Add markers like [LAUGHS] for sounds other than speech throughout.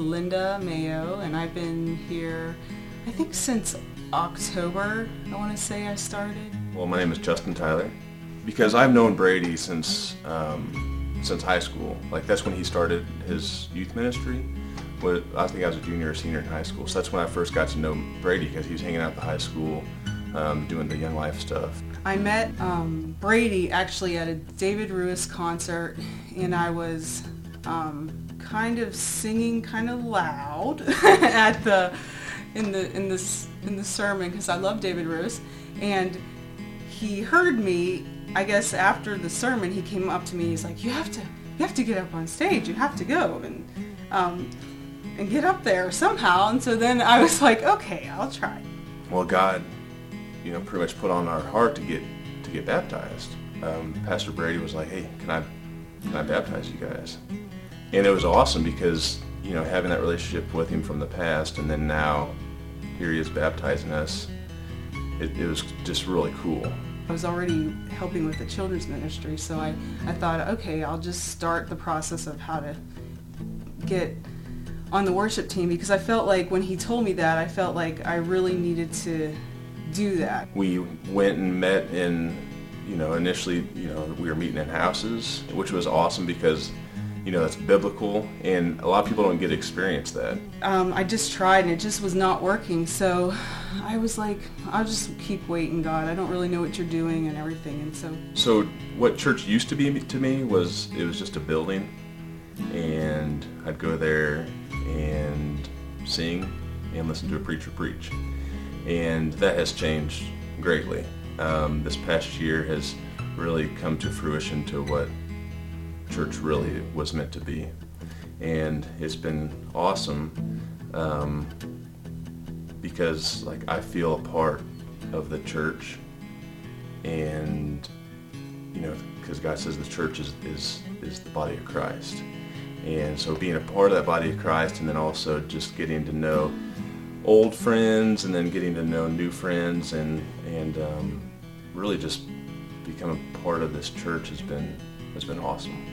My name is Linda Mayo, and I've been here, I think, since October. I want to say I started. Well, my name is Justin Tyler. Because I've known Brady since um, since high school. Like that's when he started his youth ministry. But I think I was a junior or senior in high school. So that's when I first got to know Brady because he was hanging out at the high school, um, doing the Young Life stuff. I met um, Brady actually at a David Ruis concert, and I was um, kind of singing kind of loud [LAUGHS] at the in the in this in the sermon because I love David Ruis, and he heard me. I guess after the sermon, he came up to me. He's like, "You have to, you have to get up on stage. You have to go and um, and get up there somehow." And so then I was like, "Okay, I'll try." Well, God, you know, pretty much put on our heart to get to get baptized. Um, Pastor Brady was like, "Hey, can I can I baptize you guys?" And it was awesome because you know having that relationship with him from the past, and then now here he is baptizing us. It, it was just really cool. I was already helping with the children's ministry, so I, I thought, okay, I'll just start the process of how to get on the worship team because I felt like when he told me that, I felt like I really needed to do that. We went and met in, you know, initially, you know, we were meeting in houses, which was awesome because you know, that's biblical, and a lot of people don't get to experience that. Um, I just tried, and it just was not working. So I was like, I'll just keep waiting, God. I don't really know what you're doing and everything, and so. So what church used to be to me was it was just a building, and I'd go there and sing and listen to a preacher preach, and that has changed greatly. Um, this past year has really come to fruition to what church really was meant to be. And it's been awesome um, because like I feel a part of the church and you know because God says the church is, is is the body of Christ and so being a part of that body of Christ and then also just getting to know old friends and then getting to know new friends and and um, really just becoming part of this church has been has been awesome.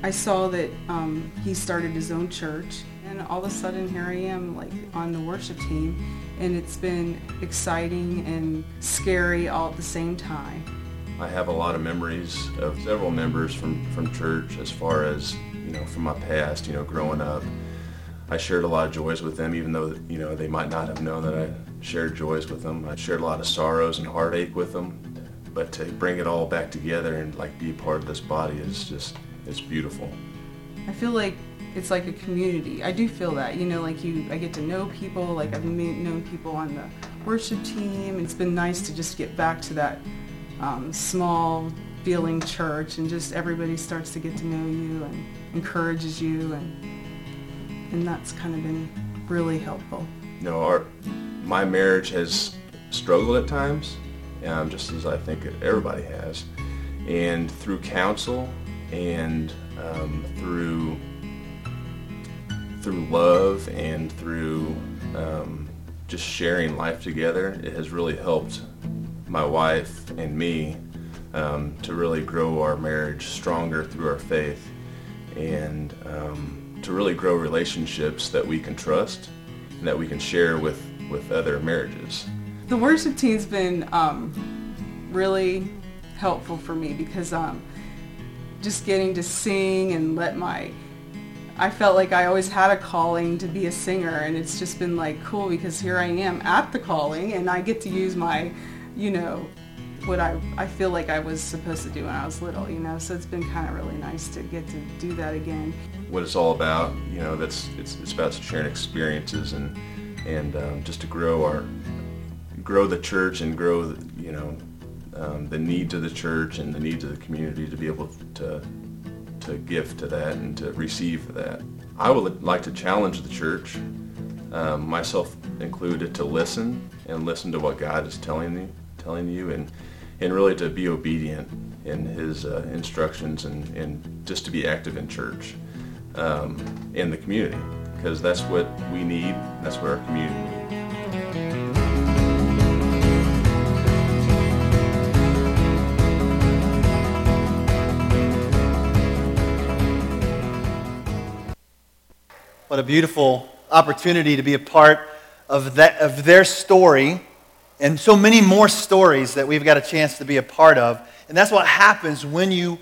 I saw that um, he started his own church, and all of a sudden here I am, like on the worship team, and it's been exciting and scary all at the same time. I have a lot of memories of several members from, from church as far as, you know, from my past, you know, growing up. I shared a lot of joys with them, even though, you know, they might not have known that I shared joys with them. I shared a lot of sorrows and heartache with them. But to bring it all back together and like be a part of this body is just it's beautiful. I feel like it's like a community. I do feel that, you know, like you, I get to know people, like I've known people on the worship team. It's been nice to just get back to that um, small feeling church and just everybody starts to get to know you and encourages you and and that's kind of been really helpful. You know, our, my marriage has struggled at times, um, just as I think everybody has. And through counsel and um, through through love and through um, just sharing life together, it has really helped my wife and me um, to really grow our marriage stronger through our faith and um, to really grow relationships that we can trust and that we can share with, with other marriages. The worship team's been um, really helpful for me because um, just getting to sing and let my I felt like I always had a calling to be a singer and it's just been like cool because here I am at the calling and I get to use my, you know, what I, I feel like I was supposed to do when I was little, you know, so it's been kind of really nice to get to do that again. What it's all about, you know, that's it's, it's about sharing experiences and and um, just to grow our grow the church and grow, the, you know, um, the needs of the church and the needs of the community to be able to to give to that and to receive that. I would like to challenge the church, um, myself included, to listen and listen to what God is telling you, telling you, and and really to be obedient in His uh, instructions and, and just to be active in church, um, in the community, because that's what we need. That's what our community needs. What a beautiful opportunity to be a part of, that, of their story and so many more stories that we've got a chance to be a part of. And that's what happens when you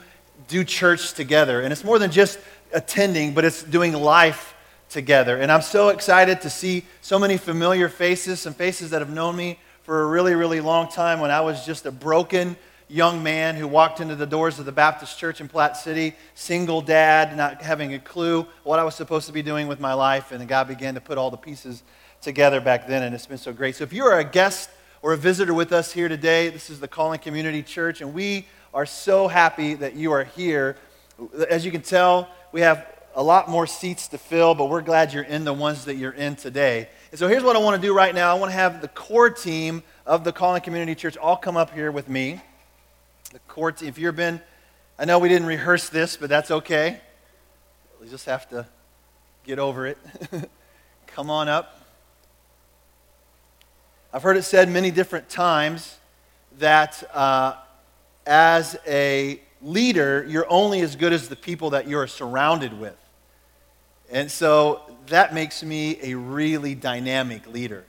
do church together. And it's more than just attending, but it's doing life together. And I'm so excited to see so many familiar faces, some faces that have known me for a really, really long time when I was just a broken young man who walked into the doors of the Baptist church in Platte City, single dad, not having a clue what I was supposed to be doing with my life. And God began to put all the pieces together back then, and it's been so great. So if you are a guest or a visitor with us here today, this is the Calling Community Church, and we are so happy that you are here. As you can tell, we have a lot more seats to fill, but we're glad you're in the ones that you're in today. And so here's what I want to do right now I want to have the core team of the Calling Community Church all come up here with me. The team, if you've been, I know we didn't rehearse this, but that's okay. We just have to get over it. [LAUGHS] come on up. I've heard it said many different times that uh, as a leader, you're only as good as the people that you're surrounded with. And so that makes me a really dynamic leader.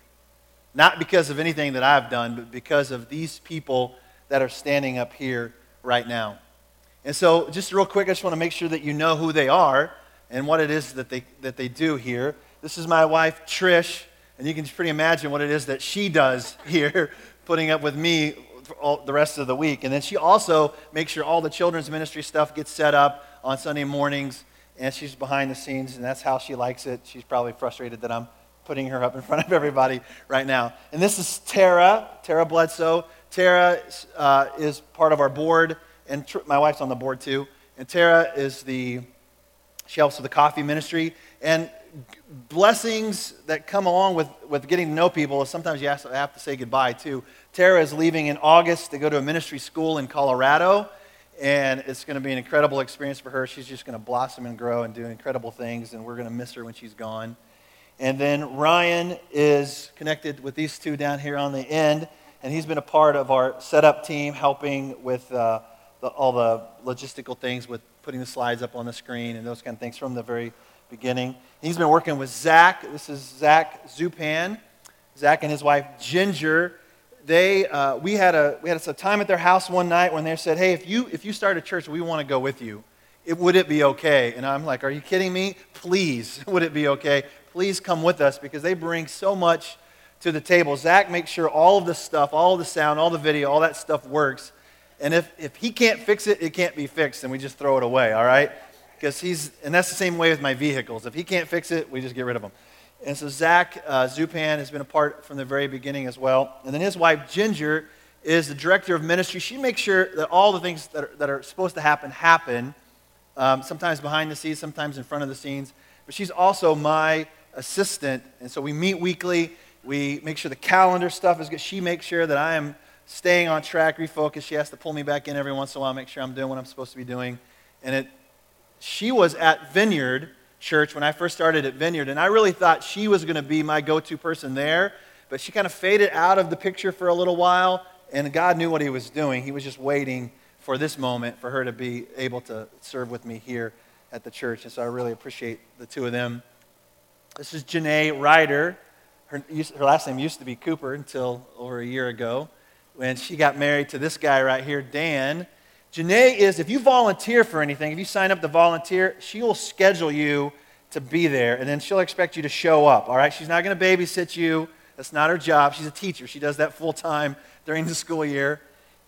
Not because of anything that I've done, but because of these people that are standing up here right now. And so, just real quick, I just want to make sure that you know who they are and what it is that they, that they do here. This is my wife, Trish, and you can pretty imagine what it is that she does [LAUGHS] here, putting up with me all, the rest of the week. And then she also makes sure all the children's ministry stuff gets set up on Sunday mornings and she's behind the scenes, and that's how she likes it. She's probably frustrated that I'm putting her up in front of everybody right now. And this is Tara, Tara Bledsoe. Tara uh, is part of our board, and tr- my wife's on the board too. And Tara is the, she helps with the coffee ministry. And blessings that come along with, with getting to know people is sometimes you have to, have to say goodbye too. Tara is leaving in August to go to a ministry school in Colorado and it's going to be an incredible experience for her. She's just going to blossom and grow and do incredible things, and we're going to miss her when she's gone. And then Ryan is connected with these two down here on the end, and he's been a part of our setup team, helping with uh, the, all the logistical things, with putting the slides up on the screen and those kind of things from the very beginning. He's been working with Zach. This is Zach Zupan. Zach and his wife Ginger they, uh, we, had a, we had a time at their house one night when they said, hey, if you, if you start a church, we want to go with you. It, would it be okay? And I'm like, are you kidding me? Please, [LAUGHS] would it be okay? Please come with us because they bring so much to the table. Zach makes sure all of the stuff, all the sound, all the video, all that stuff works. And if, if he can't fix it, it can't be fixed, and we just throw it away, all right? Because he's, and that's the same way with my vehicles. If he can't fix it, we just get rid of them. And so Zach uh, Zupan has been a part from the very beginning as well. And then his wife, Ginger, is the director of ministry. She makes sure that all the things that are, that are supposed to happen happen, um, sometimes behind the scenes, sometimes in front of the scenes. But she's also my assistant. And so we meet weekly. We make sure the calendar stuff is good. She makes sure that I am staying on track, refocused. She has to pull me back in every once in a while, make sure I'm doing what I'm supposed to be doing. And it, she was at Vineyard church when I first started at Vineyard, and I really thought she was going to be my go to person there, but she kind of faded out of the picture for a little while, and God knew what He was doing. He was just waiting for this moment for her to be able to serve with me here at the church, and so I really appreciate the two of them. This is Janae Ryder. Her, her last name used to be Cooper until over a year ago when she got married to this guy right here, Dan. Janae is, if you volunteer for anything, if you sign up to volunteer, she will schedule you to be there, and then she'll expect you to show up, all right? She's not going to babysit you. That's not her job. She's a teacher. She does that full time during the school year.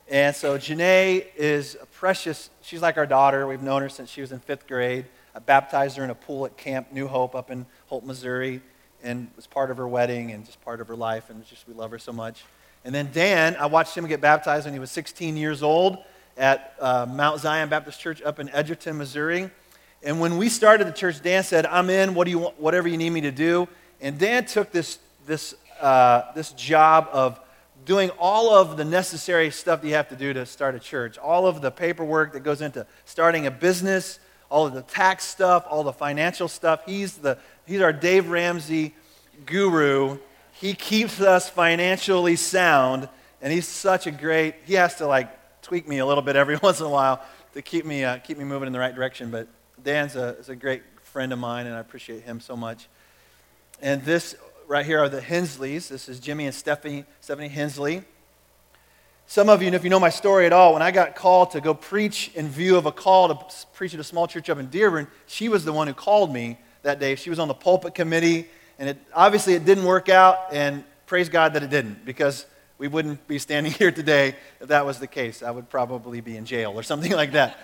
And so Janae is a precious, she's like our daughter. We've known her since she was in fifth grade. I baptized her in a pool at Camp New Hope up in Holt, Missouri, and was part of her wedding and just part of her life, and just we love her so much. And then Dan, I watched him get baptized when he was 16 years old at uh, Mount Zion Baptist Church up in Edgerton, Missouri. And when we started the church, Dan said, I'm in, what do you want, whatever you need me to do. And Dan took this, this, uh, this job of doing all of the necessary stuff that you have to do to start a church, all of the paperwork that goes into starting a business, all of the tax stuff, all the financial stuff. He's, the, he's our Dave Ramsey guru. He keeps us financially sound, and he's such a great, he has to like tweak me a little bit every [LAUGHS] once in a while to keep me, uh, keep me moving in the right direction. But Dan's a, is a great friend of mine, and I appreciate him so much. And this right here are the Hensleys. This is Jimmy and Stephanie, Stephanie Hensley. Some of you, if you know my story at all, when I got called to go preach in view of a call to preach at a small church up in Dearborn, she was the one who called me that day. She was on the pulpit committee, and it, obviously it didn't work out, and praise God that it didn't, because we wouldn't be standing [LAUGHS] here today if that was the case. I would probably be in jail or something [LAUGHS] like that.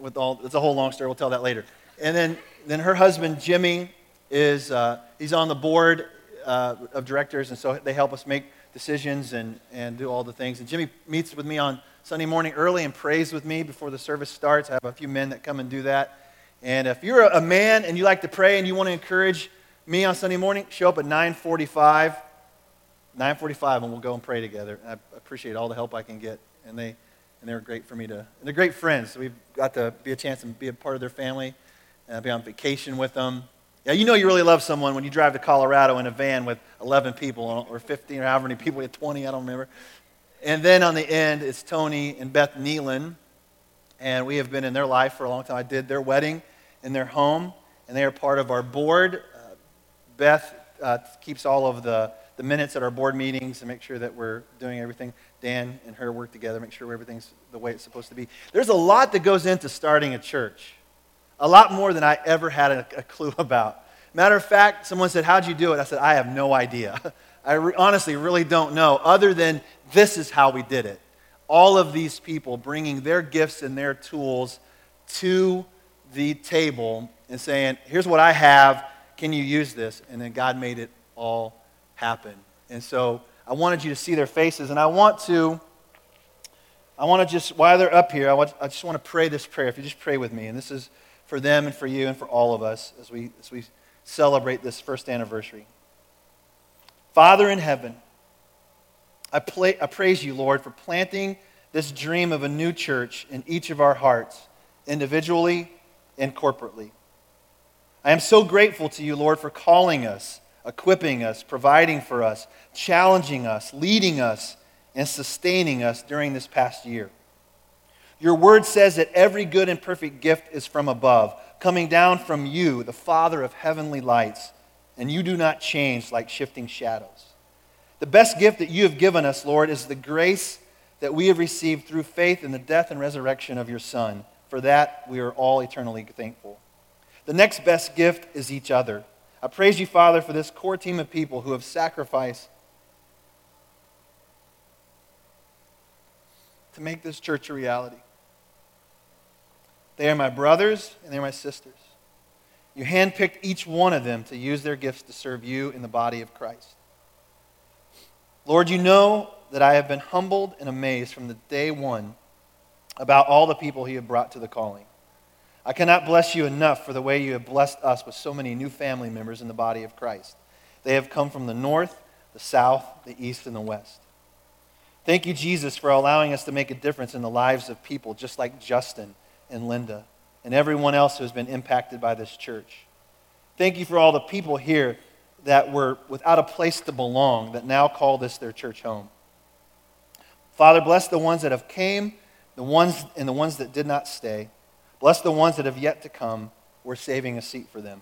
With all, it's a whole long story. We'll tell that later. And then, then her husband, Jimmy, is uh, he's on the board uh, of directors, and so they help us make decisions and, and do all the things. And Jimmy meets with me on Sunday morning early and prays with me before the service starts. I have a few men that come and do that. And if you're a man and you like to pray and you want to encourage me on Sunday morning, show up at 945. 945 and we'll go and pray together. I appreciate all the help I can get. And they and they're great for me to and they're great friends. We've got to be a chance and be a part of their family and be on vacation with them. Yeah, you know you really love someone when you drive to Colorado in a van with 11 people or 15 or however many people, 20, I don't remember. And then on the end, it's Tony and Beth Nealon. And we have been in their life for a long time. I did their wedding in their home, and they are part of our board. Uh, Beth uh, keeps all of the, the minutes at our board meetings to make sure that we're doing everything. Dan and her work together, make sure everything's the way it's supposed to be. There's a lot that goes into starting a church, a lot more than I ever had a, a clue [LAUGHS] about. Matter of fact, someone said, How'd you do it? I said, I have no idea. [LAUGHS] I re- honestly really don't know, other than this is how we did it. All of these people bringing their gifts and their tools to the table and saying, Here's what I have. Can you use this? And then God made it all happen. And so I wanted you to see their faces. And I want to, I want to just, while they're up here, I, want, I just want to pray this prayer. If you just pray with me. And this is for them and for you and for all of us as we, as we celebrate this first anniversary. Father in heaven, I, play, I praise you, Lord, for planting this dream of a new church in each of our hearts, individually and corporately. I am so grateful to you, Lord, for calling us, equipping us, providing for us, challenging us, leading us, and sustaining us during this past year. Your word says that every good and perfect gift is from above, coming down from you, the Father of heavenly lights, and you do not change like shifting shadows. The best gift that you have given us, Lord, is the grace that we have received through faith in the death and resurrection of your Son for that, we are all eternally thankful. The next best gift is each other. I praise you, Father, for this core team of people who have sacrificed to make this church a reality. They are my brothers and they're my sisters. You handpicked each one of them to use their gifts to serve you in the body of Christ. Lord, you know that I have been humbled and amazed from the day one about all the people he had brought to the calling. I cannot bless you enough for the way you have blessed us with so many new family members in the body of Christ. They have come from the north, the south, the east, and the west. Thank you, Jesus, for allowing us to make a difference in the lives of people just like Justin and Linda and everyone else who has been impacted by this church. Thank you for all the people here that were without a place to belong that now call this their church home. Father, bless the ones that have came the ones and the ones that did not stay. Bless the ones that have yet to come. We're saving a seat for them.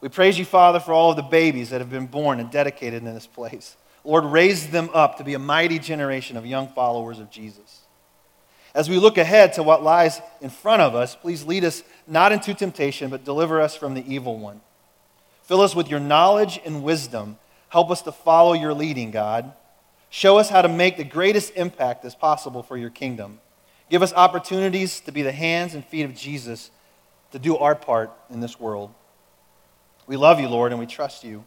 We praise you, Father, for all of the babies that have been born and dedicated in this place. Lord, raise them up to be a mighty generation of young followers of Jesus. As we look ahead to what lies in front of us, please lead us not into temptation, but deliver us from the evil one. Fill us with your knowledge and wisdom. Help us to follow your leading, God. Show us how to make the greatest impact as possible for your kingdom. Give us opportunities to be the hands and feet of Jesus to do our part in this world. We love you, Lord, and we trust you.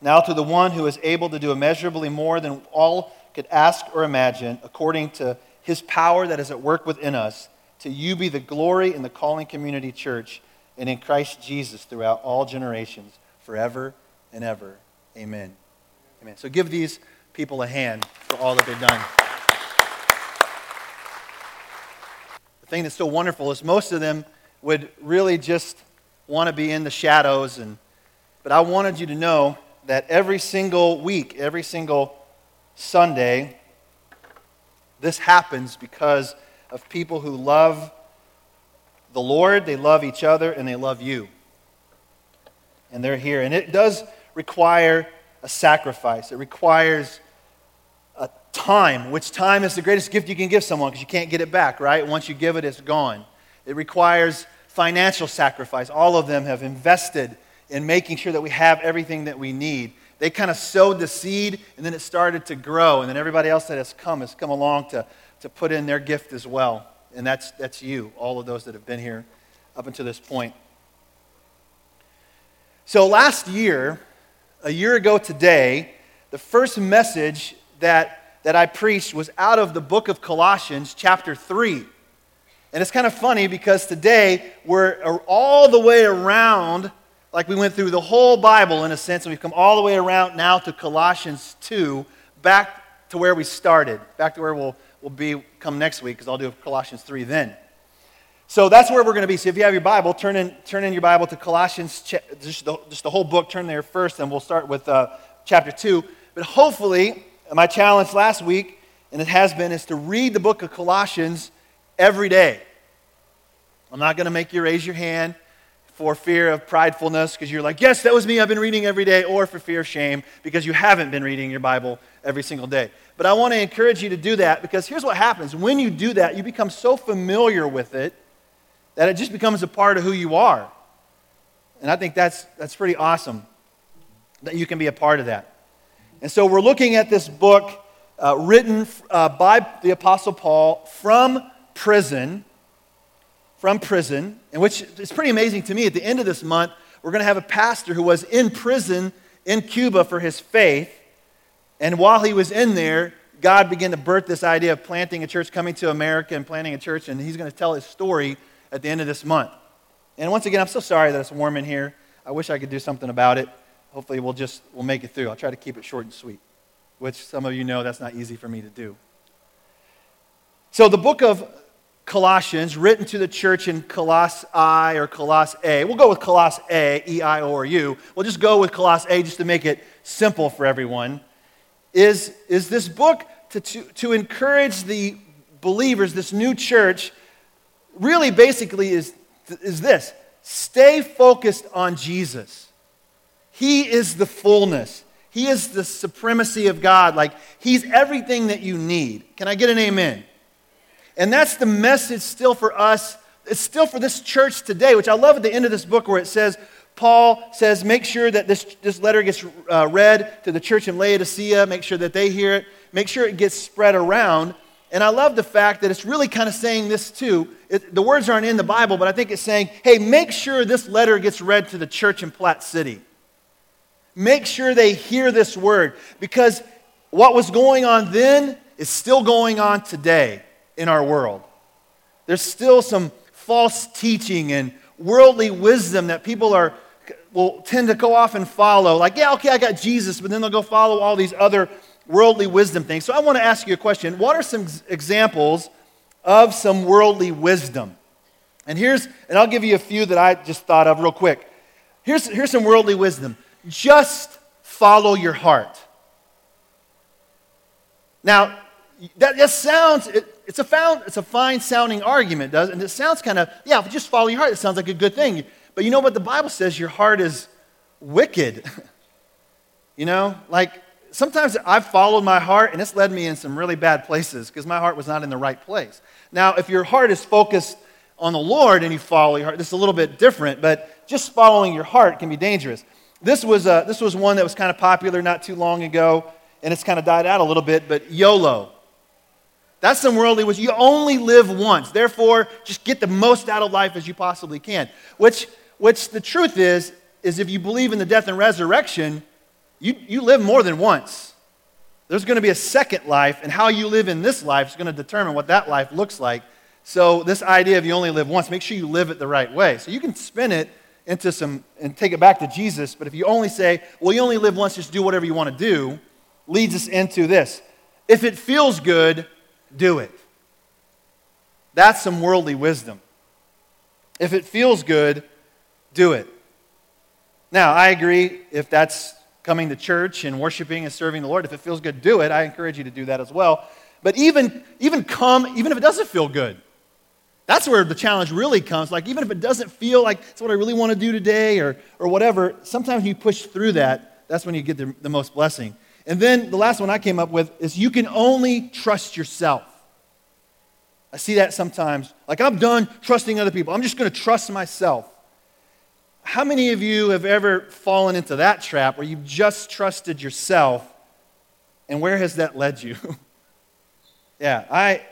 Now, to the one who is able to do immeasurably more than all could ask or imagine, according to his power that is at work within us, to you be the glory in the Calling Community Church and in Christ Jesus throughout all generations, forever and ever. Amen. Amen. So give these people a hand for all that they've done. The thing that's so wonderful is most of them would really just want to be in the shadows and but I wanted you to know that every single week, every single Sunday, this happens because of people who love the Lord, they love each other, and they love you. And they're here. And it does require a sacrifice, it requires a time, which time is the greatest gift you can give someone because you can't get it back, right? Once you give it, it's gone. It requires financial sacrifice. All of them have invested in making sure that we have everything that we need. They kind of sowed the seed, and then it started to grow. And then everybody else that has come has come along to, to put in their gift as well. And that's, that's you, all of those that have been here up until this point. So last year, a year ago today, the first message that, that I preached was out of the book of Colossians, chapter 3. And it's kind of funny because today we're all the way around, like we went through the whole Bible in a sense, and we've come all the way around now to Colossians 2, back to where we started, back to where we'll, we'll be come next week, because I'll do Colossians 3 then. So that's where we're going to be. So if you have your Bible, turn in, turn in your Bible to Colossians, just the, just the whole book, turn there first, and we'll start with uh, chapter 2. But hopefully, my challenge last week, and it has been, is to read the book of Colossians every day. I'm not going to make you raise your hand for fear of pridefulness because you're like, yes, that was me, I've been reading every day, or for fear of shame because you haven't been reading your Bible every single day. But I want to encourage you to do that because here's what happens. When you do that, you become so familiar with it that it just becomes a part of who you are. And I think that's, that's pretty awesome that you can be a part of that. And so we're looking at this book uh, written uh, by the Apostle Paul from prison, from prison, and which it's pretty amazing to me. At the end of this month, we're going to have a pastor who was in prison in Cuba for his faith. And while he was in there, God began to birth this idea of planting a church, coming to America and planting a church. And he's going to tell his story at the end of this month. And once again, I'm so sorry that it's warm in here. I wish I could do something about it. Hopefully, we'll just we'll make it through. I'll try to keep it short and sweet, which some of you know that's not easy for me to do. So, the book of Colossians, written to the church in Colossae or Colossae. We'll go with Colossae, E I or U. We'll just go with Colossae just to make it simple for everyone. Is, is this book to, to, to encourage the believers, this new church, really basically is, is this stay focused on Jesus. He is the fullness. He is the supremacy of God. Like, He's everything that you need. Can I get an amen? And that's the message still for us. It's still for this church today, which I love at the end of this book where it says, Paul says, make sure that this, this letter gets uh, read to the church in Laodicea, make sure that they hear it, make sure it gets spread around. And I love the fact that it's really kind of saying this too. It, the words aren't in the Bible, but I think it's saying, hey, make sure this letter gets read to the church in Platte City. Make sure they hear this word because what was going on then is still going on today in our world. There's still some false teaching and worldly wisdom that people are will tend to go off and follow. Like, yeah, okay, I got Jesus, but then they'll go follow all these other worldly wisdom things. So I want to ask you a question. What are some examples of some worldly wisdom? And here's, and I'll give you a few that I just thought of real quick. Here's, here's some worldly wisdom. Just follow your heart. Now, that just sounds, it, it's, a found, it's a fine sounding argument, does And it sounds kind of, yeah, just follow your heart. It sounds like a good thing. But you know what the Bible says? Your heart is wicked. [LAUGHS] you know, like sometimes I've followed my heart and it's led me in some really bad places because my heart was not in the right place. Now, if your heart is focused on the Lord and you follow your heart, this is a little bit different, but just following your heart can be dangerous. This was, uh, this was one that was kind of popular not too long ago, and it's kind of died out a little bit, but YOLO. That's some worldly wisdom. You only live once. Therefore, just get the most out of life as you possibly can. Which, which the truth is, is if you believe in the death and resurrection, you, you live more than once. There's going to be a second life, and how you live in this life is going to determine what that life looks like. So, this idea of you only live once, make sure you live it the right way. So, you can spin it into some and take it back to Jesus, but if you only say, well, you only live once, just do whatever you want to do, leads us into this. If it feels good, do it. That's some worldly wisdom. If it feels good, do it. Now, I agree if that's coming to church and worshiping and serving the Lord. If it feels good, do it. I encourage you to do that as well. But even, even come, even if it doesn't feel good, That's where the challenge really comes. Like, even if it doesn't feel like it's what I really want to do today or, or whatever, sometimes you push through that, that's when you get the, the most blessing. And then the last one I came up with is you can only trust yourself. I see that sometimes. Like, I'm done trusting other people. I'm just going to trust myself. How many of you have ever fallen into that trap where you've just trusted yourself? And where has that led you? [LAUGHS] yeah, I,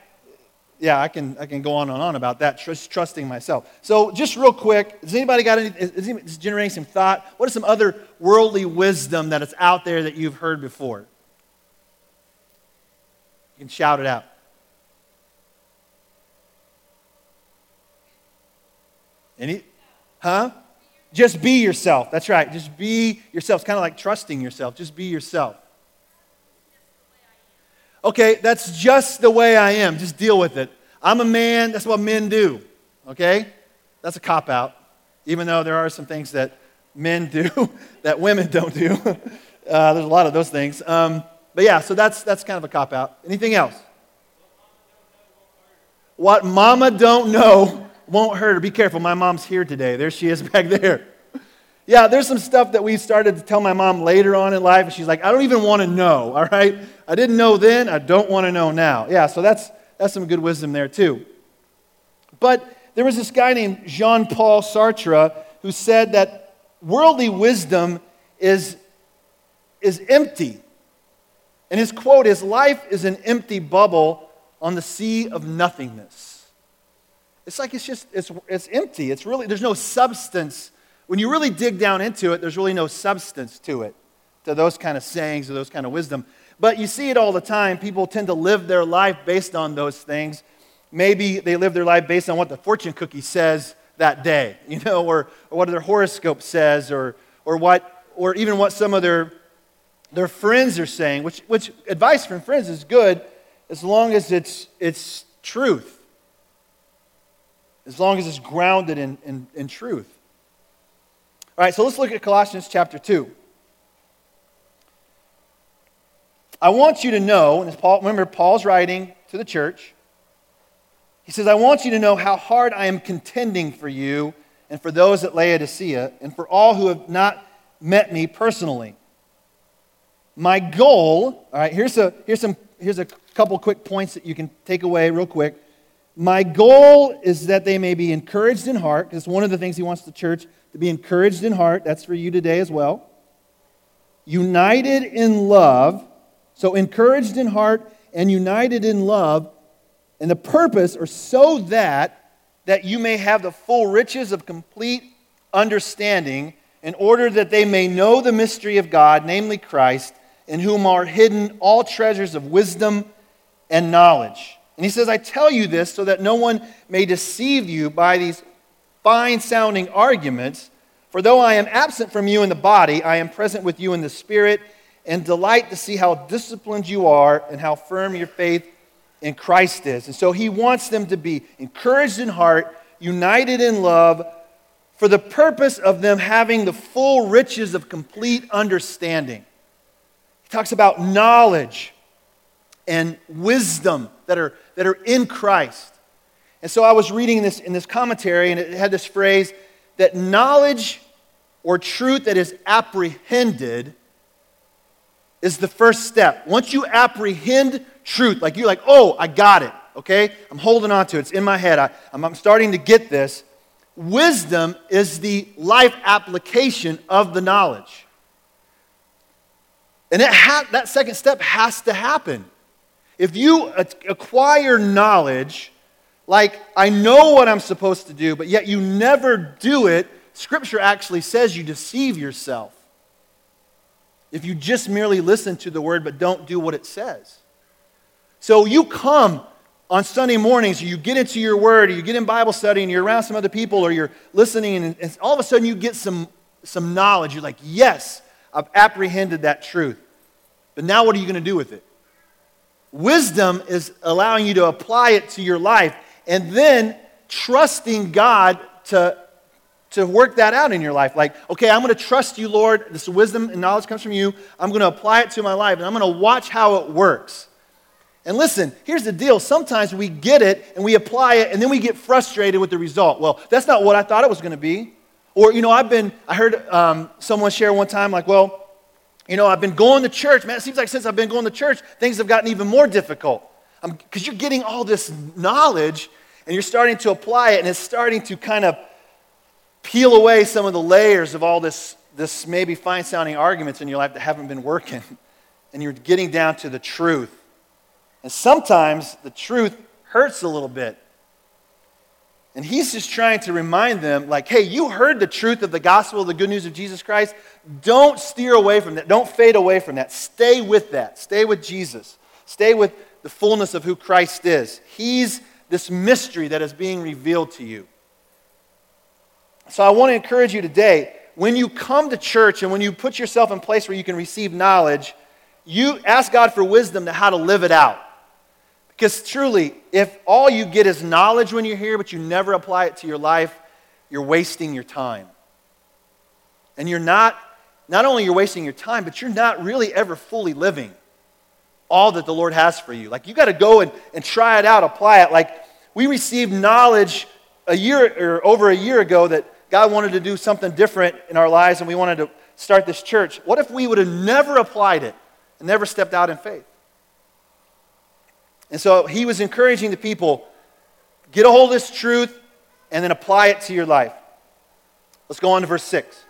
yeah, I can, I can go on and on about that, just trusting myself. So, just real quick, has anybody got any, is, is generating some thought? What is some other worldly wisdom that is out there that you've heard before? You can shout it out. Any, huh? Just be yourself. That's right. Just be yourself. It's kind of like trusting yourself. Just be yourself. Okay, that's just the way I am. Just deal with it. I'm a man. That's what men do. Okay? That's a cop out, even though there are some things that men do [LAUGHS] that women don't do. [LAUGHS] Uh, there's a lot of those things. Um, but yeah, so that's, that's kind of a cop out. Anything else? What mama don't know won't hurt her. Be careful. My mom's here today. There she is [LAUGHS] back there. Yeah, there's some stuff that we started to tell my mom later on in life, and she's like, I don't even want to know, [LAUGHS] all right? I didn't know then, I don't want to know now. Yeah, so that's, that's some good wisdom there, too. But there was this guy named Jean Paul Sartre who said that worldly wisdom is, is empty. And his quote is Life is an empty bubble on the sea of nothingness. It's like it's just, it's, it's empty. It's really, there's no substance when you really dig down into it, there's really no substance to it, to those kind of sayings or those kind of wisdom. But you see it all the time. People tend to live their life based on those things. Maybe they live their life based on what the fortune cookie says that day, [LAUGHS] you know, or, or what their horoscope says, or, or, what, or even what some of their, their friends are saying, which, which advice from friends is good as long as it's, it's truth, as long as it's grounded in, in, in truth. All right, so let's look at Colossians chapter 2. I want you to know, and Paul, remember, Paul's writing to the church. He says, I want you to know how hard I am contending for you and for those at Laodicea and for all who have not met me personally. My goal, all right, here's a, here's some, here's a couple quick points that you can take away real quick. My goal is that they may be encouraged in heart, because one of the things he wants the church to be encouraged in heart. That's for you today as well. United in love. So, encouraged in heart and united in love. And the purpose, or so that, that you may have the full riches of complete understanding, in order that they may know the mystery of God, namely Christ, in whom are hidden all treasures of wisdom and knowledge. And he says, I tell you this so that no one may deceive you by these fine sounding arguments. For though I am absent from you in the body, I am present with you in the spirit, and delight to see how disciplined you are and how firm your faith in Christ is. And so he wants them to be encouraged in heart, united in love, for the purpose of them having the full riches of complete understanding. He talks about knowledge and wisdom that are, that are in Christ. And so I was reading this in this commentary, and it had this phrase that knowledge or truth that is apprehended is the first step. Once you apprehend truth, like you're like, oh, I got it, okay? I'm holding on to it. It's in my head. I, am I'm starting to get this. Wisdom is the life application of the knowledge. And ha- that second step has to happen. If you acquire knowledge, like, I know what I'm supposed to do, but yet you never do it, Scripture actually says you deceive yourself. If you just merely listen to the word but don't do what it says. So you come on Sunday mornings, you get into your word, or you get in Bible study, and you're around some other people, or you're listening, and, and all of a sudden you get some, some knowledge. You're like, yes, I've apprehended that truth. But now what are you going to do with it? Wisdom is allowing you to apply it to your life and then trusting God to, to work that out in your life. Like, okay, I'm going to trust you, Lord. This wisdom and knowledge comes from you. I'm going to apply it to my life, and I'm going to watch how it works. And listen, here's the deal. Sometimes we get it and we apply it and then we get frustrated with the result. Well, that's not what I thought it was going to be. Or, you know, I've been, I heard um, someone share one time, like, well, you know, I've been going to church. Man, it seems like since I've been going to church, things have gotten even more difficult. Because you're getting all this knowledge and you're starting to apply it and it's starting to kind of peel away some of the layers of all this, this maybe fine sounding arguments in your life that haven't been working. [LAUGHS] And you're getting down to the truth. And sometimes the truth hurts a little bit. And he's just trying to remind them, like, hey, you heard the truth of the gospel, the good news of Jesus Christ. Don't steer away from that. Don't fade away from that. Stay with that. Stay with Jesus. Stay with the fullness of who Christ is. He's this mystery that is being revealed to you. So I want to encourage you today when you come to church and when you put yourself in place where you can receive knowledge, you ask God for wisdom to how to live it out. Because truly, if all you get is knowledge when you're here, but you never apply it to your life, you're wasting your time. And you're not, not only you're wasting your time, but you're not really ever fully living all that the Lord has for you. Like you got to go and, and try it out, apply it. Like we received knowledge a year or over a year ago that God wanted to do something different in our lives and we wanted to start this church. What if we would have never applied it and never stepped out in faith? And so he was encouraging the people get a hold of this truth and then apply it to your life. Let's go on to verse 6.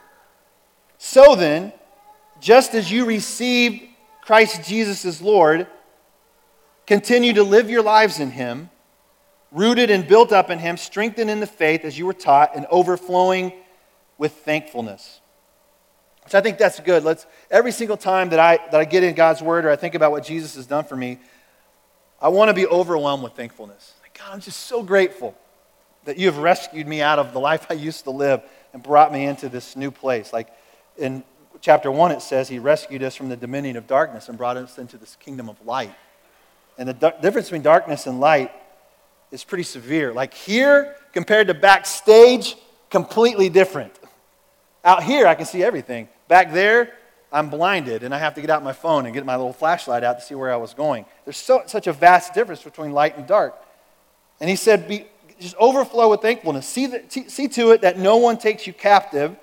So then, just as you received Christ Jesus as Lord, continue to live your lives in him, rooted and built up in him, strengthened in the faith as you were taught, and overflowing with thankfulness. So I think that's good. Let's every single time that I that I get in God's word or I think about what Jesus has done for me, I want to be overwhelmed with thankfulness. Like, God, I'm just so grateful that you have rescued me out of the life I used to live and brought me into this new place. Like in chapter 1, it says he rescued us from the dominion of darkness and brought us into this kingdom of light. And the difference between darkness and light is pretty severe. Like here, compared to backstage, completely different. Out here, I can see everything. Back there, I'm blinded and I have to get out my phone and get my little flashlight out to see where I was going. There's so, such a vast difference between light and dark. And he said, Be, just overflow with thankfulness. See, the, see to it that no one takes you captive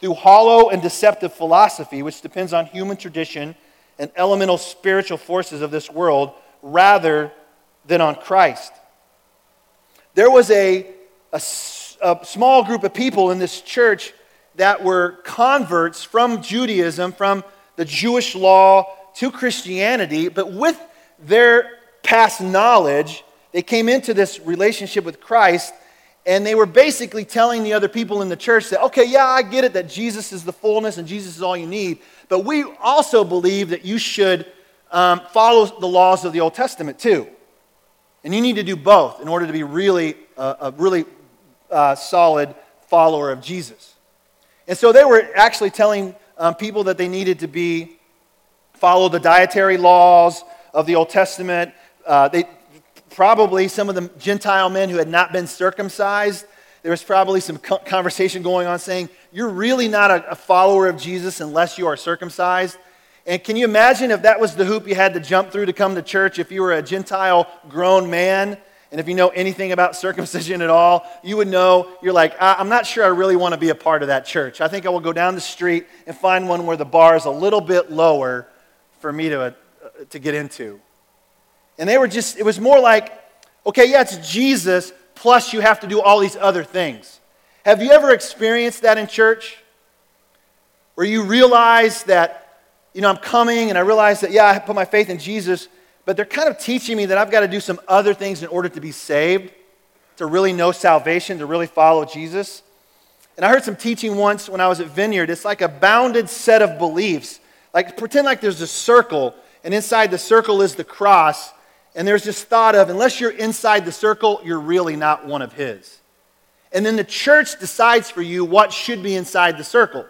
through hollow and deceptive philosophy, which depends on human tradition and elemental spiritual forces of this world, rather than on Christ. There was a, a, a small group of people in this church that were converts from Judaism, from the Jewish law to Christianity, but with their past knowledge, they came into this relationship with Christ and they were basically telling the other people in the church that, okay, yeah, I get it that Jesus is the fullness and Jesus is all you need, but we also believe that you should um, follow the laws of the Old Testament too. And you need to do both in order to be really uh, a really uh, solid follower of Jesus. And so they were actually telling um, people that they needed to be follow the dietary laws of the Old Testament. Uh, they probably some of the Gentile men who had not been circumcised. There was probably some conversation going on saying, You're really not a, a follower of Jesus unless you are circumcised. And can you imagine if that was the hoop you had to jump through to come to church if you were a Gentile grown man and if you know anything about circumcision at all, you would know you're like, I'm not sure I really want to be a part of that church. I think I will go down the street and find one where the bar is a little bit lower for me to, uh, to get into. And they were just, it was more like, okay, yeah, it's Jesus, plus you have to do all these other things. Have you ever experienced that in church? Where you realize that, you know, I'm coming and I realize that, yeah, I put my faith in Jesus, but they're kind of teaching me that I've got to do some other things in order to be saved, to really know salvation, to really follow Jesus. And I heard some teaching once when I was at Vineyard. It's like a bounded set of beliefs. Like, pretend like there's a circle, and inside the circle is the cross. And there's this thought of, unless you're inside the circle, you're really not one of His. And then the church decides for you what should be inside the circle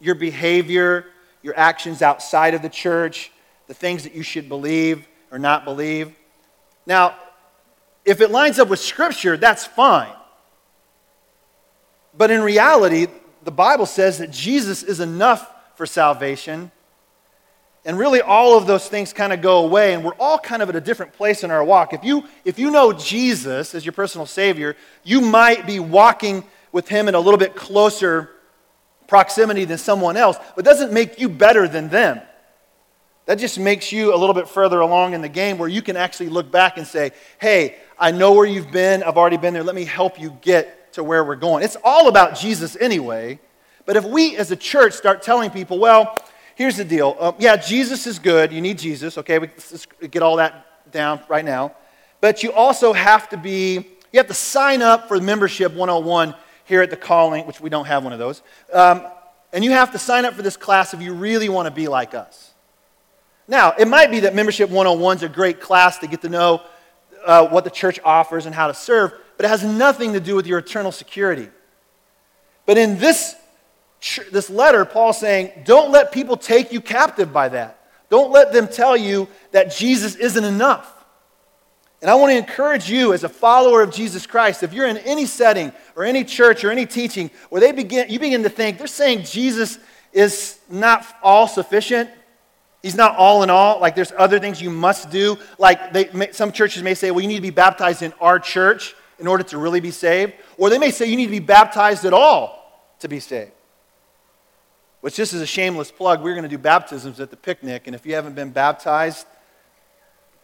your behavior, your actions outside of the church, the things that you should believe or not believe. Now, if it lines up with Scripture, that's fine. But in reality, the Bible says that Jesus is enough for salvation. And really, all of those things kind of go away, and we're all kind of at a different place in our walk. If you, if you know Jesus as your personal Savior, you might be walking with Him in a little bit closer proximity than someone else, but doesn't make you better than them. That just makes you a little bit further along in the game where you can actually look back and say, hey, I know where you've been. I've already been there. Let me help you get to where we're going. It's all about Jesus anyway. But if we as a church start telling people, well, here's the deal. Uh, yeah, Jesus is good. You need Jesus. Okay, we, let's get all that down right now. But you also have to be, you have to sign up for membership 101 here at the Calling, which we don't have one of those. Um, and you have to sign up for this class if you really want to be like us. Now, it might be that Membership 101 is a great class to get to know uh, what the church offers and how to serve, but it has nothing to do with your eternal security. But in this, this letter, Paul's saying, don't let people take you captive by that. Don't let them tell you that Jesus isn't enough. And I want to encourage you as a follower of Jesus Christ, if you're in any setting or any church or any teaching where they begin, you begin to think they're saying Jesus is not all sufficient, He's not all in all. Like there's other things you must do. Like they, some churches may say, well, you need to be baptized in our church in order to really be saved. Or they may say you need to be baptized at all to be saved. Which just is a shameless plug. We're going to do baptisms at the picnic. And if you haven't been baptized,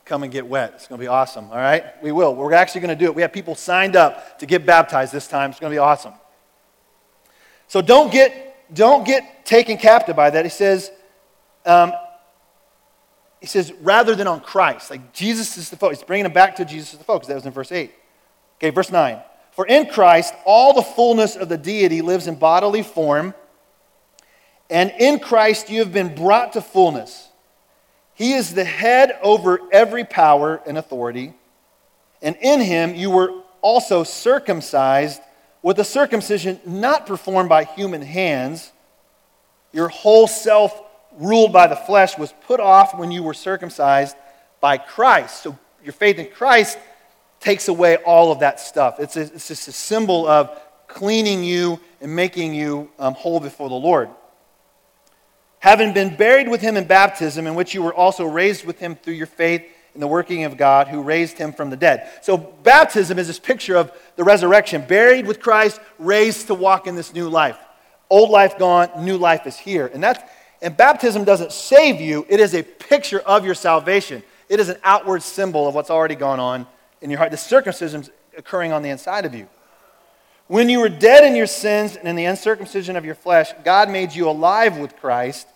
come and get wet. It's going to be awesome. All right? We will. We're actually going to do it. We have people signed up to get baptized this time. It's going to be awesome. So don't get, don't get taken captive by that. He says, um, he says, rather than on Christ. Like Jesus is the focus. He's bringing him back to Jesus as the focus. That was in verse 8. Okay, verse 9. For in Christ, all the fullness of the deity lives in bodily form, and in Christ you have been brought to fullness. He is the head over every power and authority, and in him you were also circumcised with a circumcision not performed by human hands. Your whole self ruled by the flesh was put off when you were circumcised by Christ. So your faith in Christ takes away all of that stuff. It's, a, it's just a symbol of cleaning you and making you um, whole before the Lord. Having been buried with him in baptism, in which you were also raised with him through your faith in the working of God who raised him from the dead. So, baptism is this picture of the resurrection buried with Christ, raised to walk in this new life. Old life gone, new life is here. And that's and baptism doesn't save you, it is a picture of your salvation. It is an outward symbol of what's already gone on in your heart. The circumcision occurring on the inside of you. When you were dead in your sins and in the uncircumcision of your flesh, God made you alive with Christ.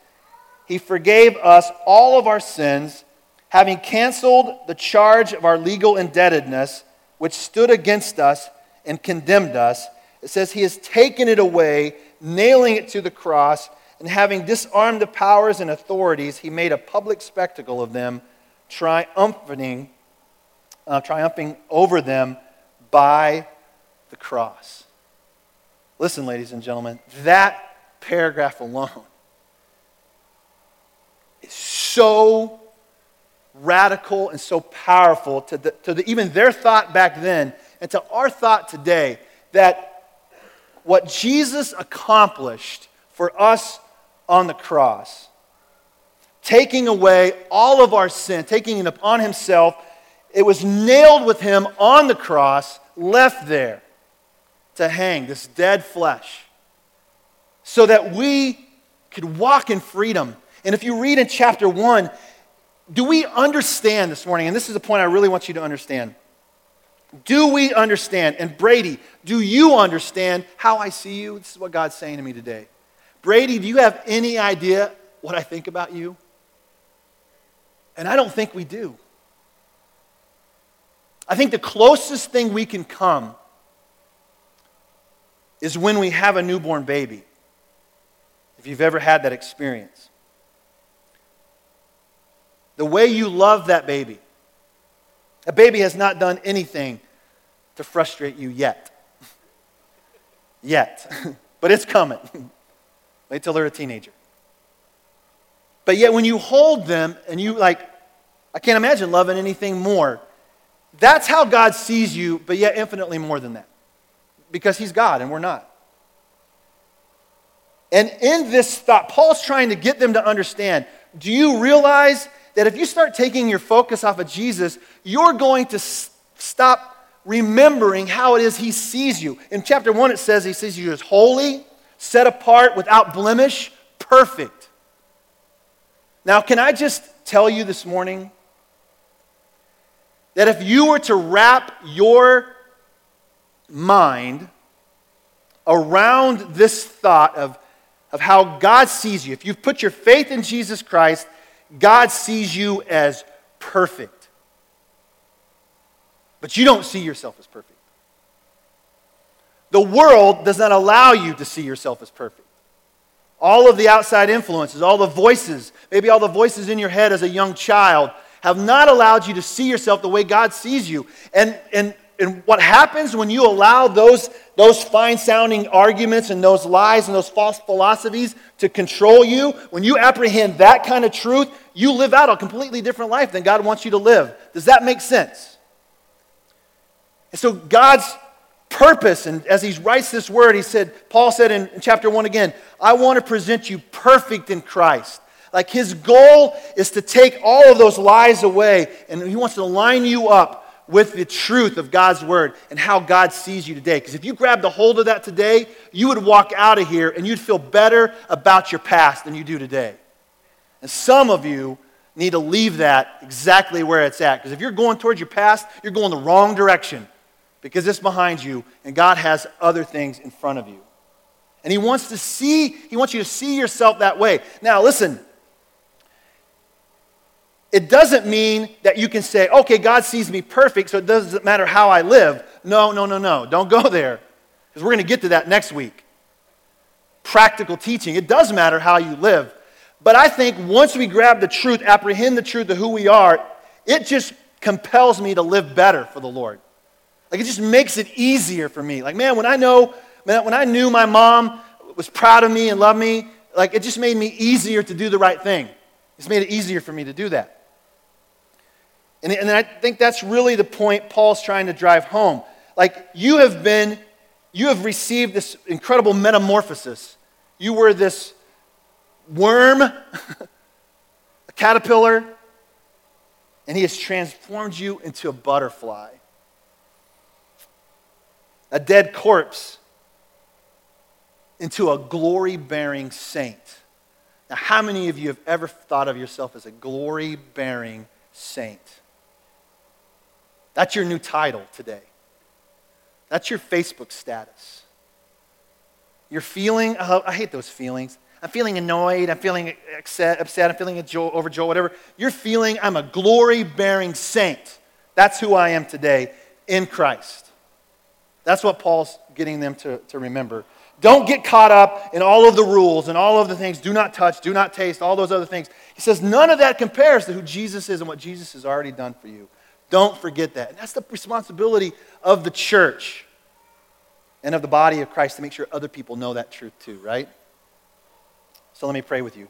He forgave us all of our sins, having canceled the charge of our legal indebtedness, which stood against us and condemned us. It says, He has taken it away, nailing it to the cross and having disarmed the powers and authorities, he made a public spectacle of them, triumphing, uh, triumphing over them by the cross. Listen, ladies and gentlemen, that paragraph alone is so radical and so powerful to, the, to the, even their thought back then and to our thought today that what Jesus accomplished for us on the cross, taking away all of our sin, taking it upon himself. It was nailed with him on the cross, left there to hang, this dead flesh, so that we could walk in freedom. And if you read in chapter 1, do we understand this morning? And this is a point I really want you to understand. Do we understand? And Brady, do you understand how I see you? This is what God's saying to me today. Brady, do you have any idea what I think about you? And I don't think we do. I think the closest thing we can come is when we have a newborn baby. If you've ever had that experience, the way you love that baby, a baby has not done anything to frustrate you yet. [LAUGHS] yet. [LAUGHS] but it's coming. [LAUGHS] Wait till they're a teenager. But yet, when you hold them and you like, I can't imagine loving anything more. That's how God sees you, but yet infinitely more than that. Because He's God and we're not. And in this thought, Paul's trying to get them to understand do you realize that if you start taking your focus off of Jesus, you're going to s- stop remembering how it is he sees you. In chapter 1, it says he sees you as holy, set apart, without blemish, perfect. Now, can I just tell you this morning that if you were to wrap your mind around this thought of, of how God sees you, if you've put your faith in Jesus Christ, God sees you as perfect. But you don't see yourself as perfect. The world does not allow you to see yourself as perfect. All of the outside influences, all the voices, maybe all the voices in your head as a young child, have not allowed you to see yourself the way God sees you. And, and, and what happens when you allow those, those fine sounding arguments and those lies and those false philosophies to control you, when you apprehend that kind of truth, you live out a completely different life than God wants you to live. Does that make sense? And so God's purpose, and as he writes this word, he said, Paul said in, chapter 1 again, I want to present you perfect in Christ. Like his goal is to take all of those lies away, and he wants to line you up with the truth of God's word and how God sees you today. Because if you grabbed a hold of that today, you would walk out of here and you'd feel better about your past than you do today. And some of you need to leave that exactly where it's at. Because if you're going towards your past, you're going the wrong direction because it's behind you and God has other things in front of you. And he wants to see, he wants you to see yourself that way. Now, listen. It doesn't mean that you can say, okay, God sees me perfect, so it doesn't matter how I live. No, no, no, no. Don't go there. Because we're going to get to that next week. Practical teaching. It does matter how you live. But I think once we grab the truth, apprehend the truth of who we are, it just compels me to live better for the Lord. Like it just makes it easier for me. Like, man, when I know, man, when I knew my mom was proud of me and loved me, like it just made me easier to do the right thing. It's made it easier for me to do that. And, and I think that's really the point Paul's trying to drive home. Like, you have been, you have received this incredible metamorphosis. You were this worm, [LAUGHS] a caterpillar, and he has transformed you into a butterfly, a dead corpse into a glory bearing saint. Now, how many of you have ever thought of yourself as a glory bearing saint? That's your new title today. That's your Facebook status. You're feeling, oh, I hate those feelings. I'm feeling annoyed. I'm feeling upset. upset I'm feeling overjoyed, whatever. You're feeling, I'm a glory bearing saint. That's who I am today in Christ. That's what Paul's getting them to, to remember. Don't get caught up in all of the rules and all of the things. Do not touch, do not taste, all those other things. He says none of that compares to who Jesus is and what Jesus has already done for you. Don't forget that. And that's the responsibility of the church and of the body of Christ to make sure other people know that truth too, right? So let me pray with you.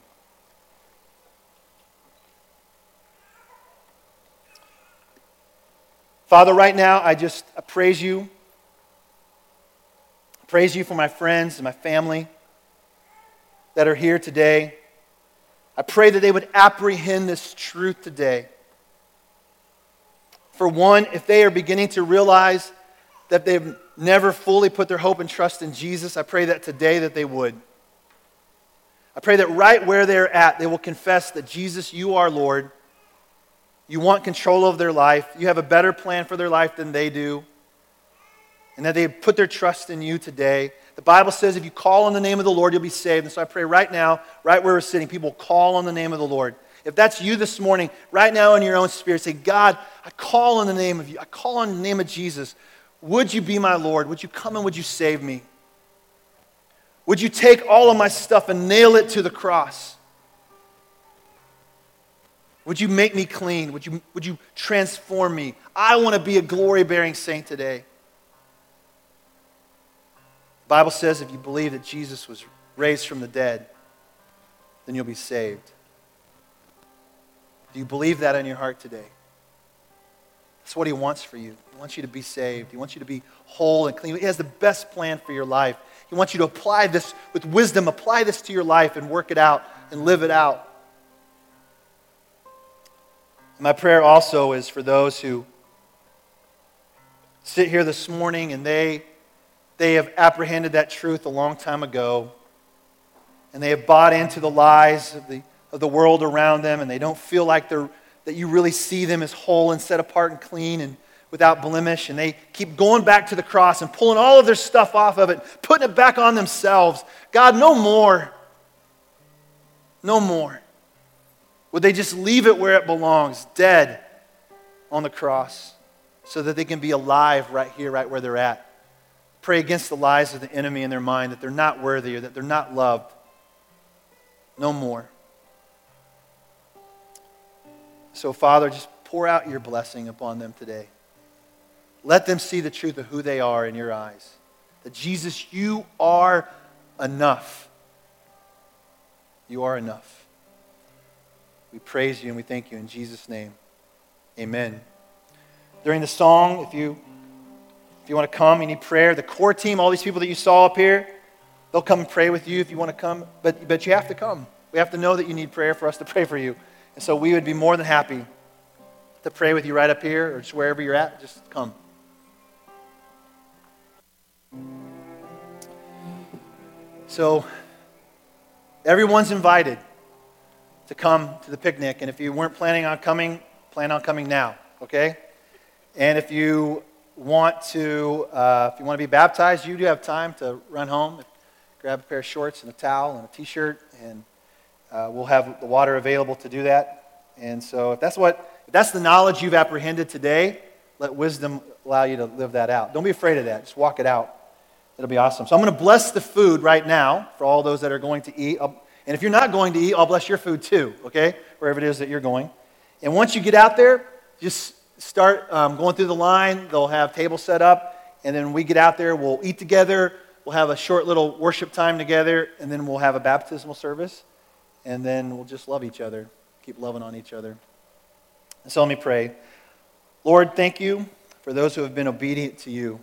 Father, right now, I just I praise you. Praise you for my friends and my family that are here today. I pray that they would apprehend this truth today. For one, if they are beginning to realize that they've never fully put their hope and trust in Jesus, I pray that today that they would. I pray that right where they're at, they will confess that Jesus, you are Lord. You want control of their life. You have a better plan for their life than they do. And that they put their trust in you today. The Bible says if you call on the name of the Lord, you'll be saved. And so I pray right now, right where we're sitting, people call on the name of the Lord. If that's you this morning, right now in your own spirit, say, God, I call on the name of you. I call on the name of Jesus. Would you be my Lord? Would you come and would you save me? Would you take all of my stuff and nail it to the cross? Would you make me clean? Would you, would you transform me? I want to be a glory bearing saint today. The Bible says if you believe that Jesus was raised from the dead, then you'll be saved. Do you believe that in your heart today? That's what He wants for you. He wants you to be saved. He wants you to be whole and clean. He has the best plan for your life. He wants you to apply this with wisdom, apply this to your life and work it out and live it out. My prayer also is for those who sit here this morning and they, they have apprehended that truth a long time ago and they have bought into the lies of the, of the world around them and they don't feel like they're, that you really see them as whole and set apart and clean and without blemish and they keep going back to the cross and pulling all of their stuff off of it putting it back on themselves. God no more. No more. Would they just leave it where it belongs dead on the cross so that they can be alive right here right where they're at pray against the lies of the enemy in their mind that they're not worthy or that they're not loved no more. So, Father, just pour out your blessing upon them today. Let them see the truth of who they are in your eyes. That Jesus, you are enough. You are enough. We praise you and we thank you in Jesus' name. Amen. During the song, if you if you want to come, you need prayer. The core team, all these people that you saw up here, They'll come and pray with you if you want to come, but, but you have to come. We have to know that you need prayer for us to pray for you. And so we would be more than happy to pray with you right up here or just wherever you're at. Just come. So everyone's invited to come to the picnic. And if you weren't planning on coming, plan on coming now, okay? And if you want to, uh, if you want to be baptized, you do have time to run home grab a pair of shorts and a towel and a t-shirt, and uh, we'll have the water available to do that. And so, if that's what, if that's the knowledge you've apprehended today, let wisdom allow you to live that out. Don't be afraid of that. Just walk it out. It'll be awesome. So I'm going to bless the food right now for all those that are going to eat. I'll, and if you're not going to eat, I'll bless your food too. Okay, wherever it is that you're going. And once you get out there, just start um, going through the line. They'll have tables set up, and then we get out there. We'll eat together we'll have a short little worship time together, and then we'll have a baptismal service, and then we'll just love each other, keep loving on each other. So let me pray. Lord, thank you for those who have been obedient to you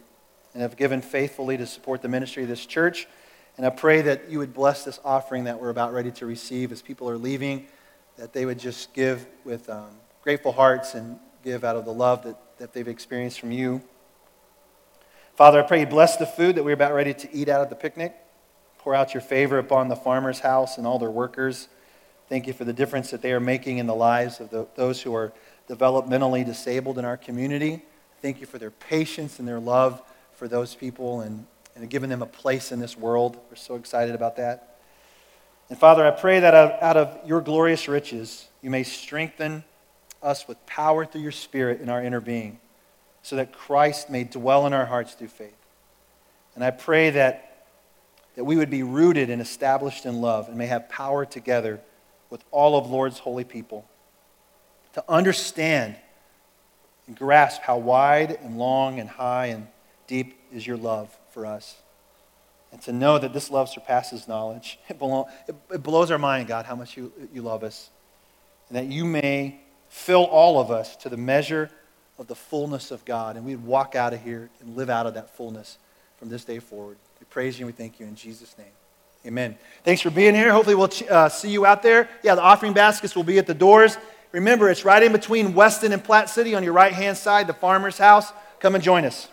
and have given faithfully to support the ministry of this church. And I pray that you would bless this offering that we're about ready to receive as people are leaving, that they would just give with um, grateful hearts and give out of the love that, that they've experienced from you. Father, I pray you bless the food that we're about ready to eat out of the picnic. Pour out your favor upon the farmer's house and all their workers. Thank you for the difference that they are making in the lives of the, those who are developmentally disabled in our community. Thank you for their patience and their love for those people and, and giving them a place in this world. We're so excited about that. And Father, I pray that out, out of your glorious riches, you may strengthen us with power through your Spirit in our inner being so that Christ may dwell in our hearts through faith. And I pray that, that we would be rooted and established in love and may have power together with all of Lord's holy people to understand and grasp how wide and long and high and deep is your love for us. And to know that this love surpasses knowledge. [LAUGHS] It, blows our mind, God, how much you, you love us. And that you may fill all of us to the measure of the fullness of God, and we'd walk out of here and live out of that fullness from this day forward. We praise you and we thank you in Jesus' name. Amen. Thanks for being here. Hopefully, we'll uh, see you out there. Yeah, the offering baskets will be at the doors. Remember, it's right in between Weston and Platte City on your right hand side, the farmer's house. Come and join us.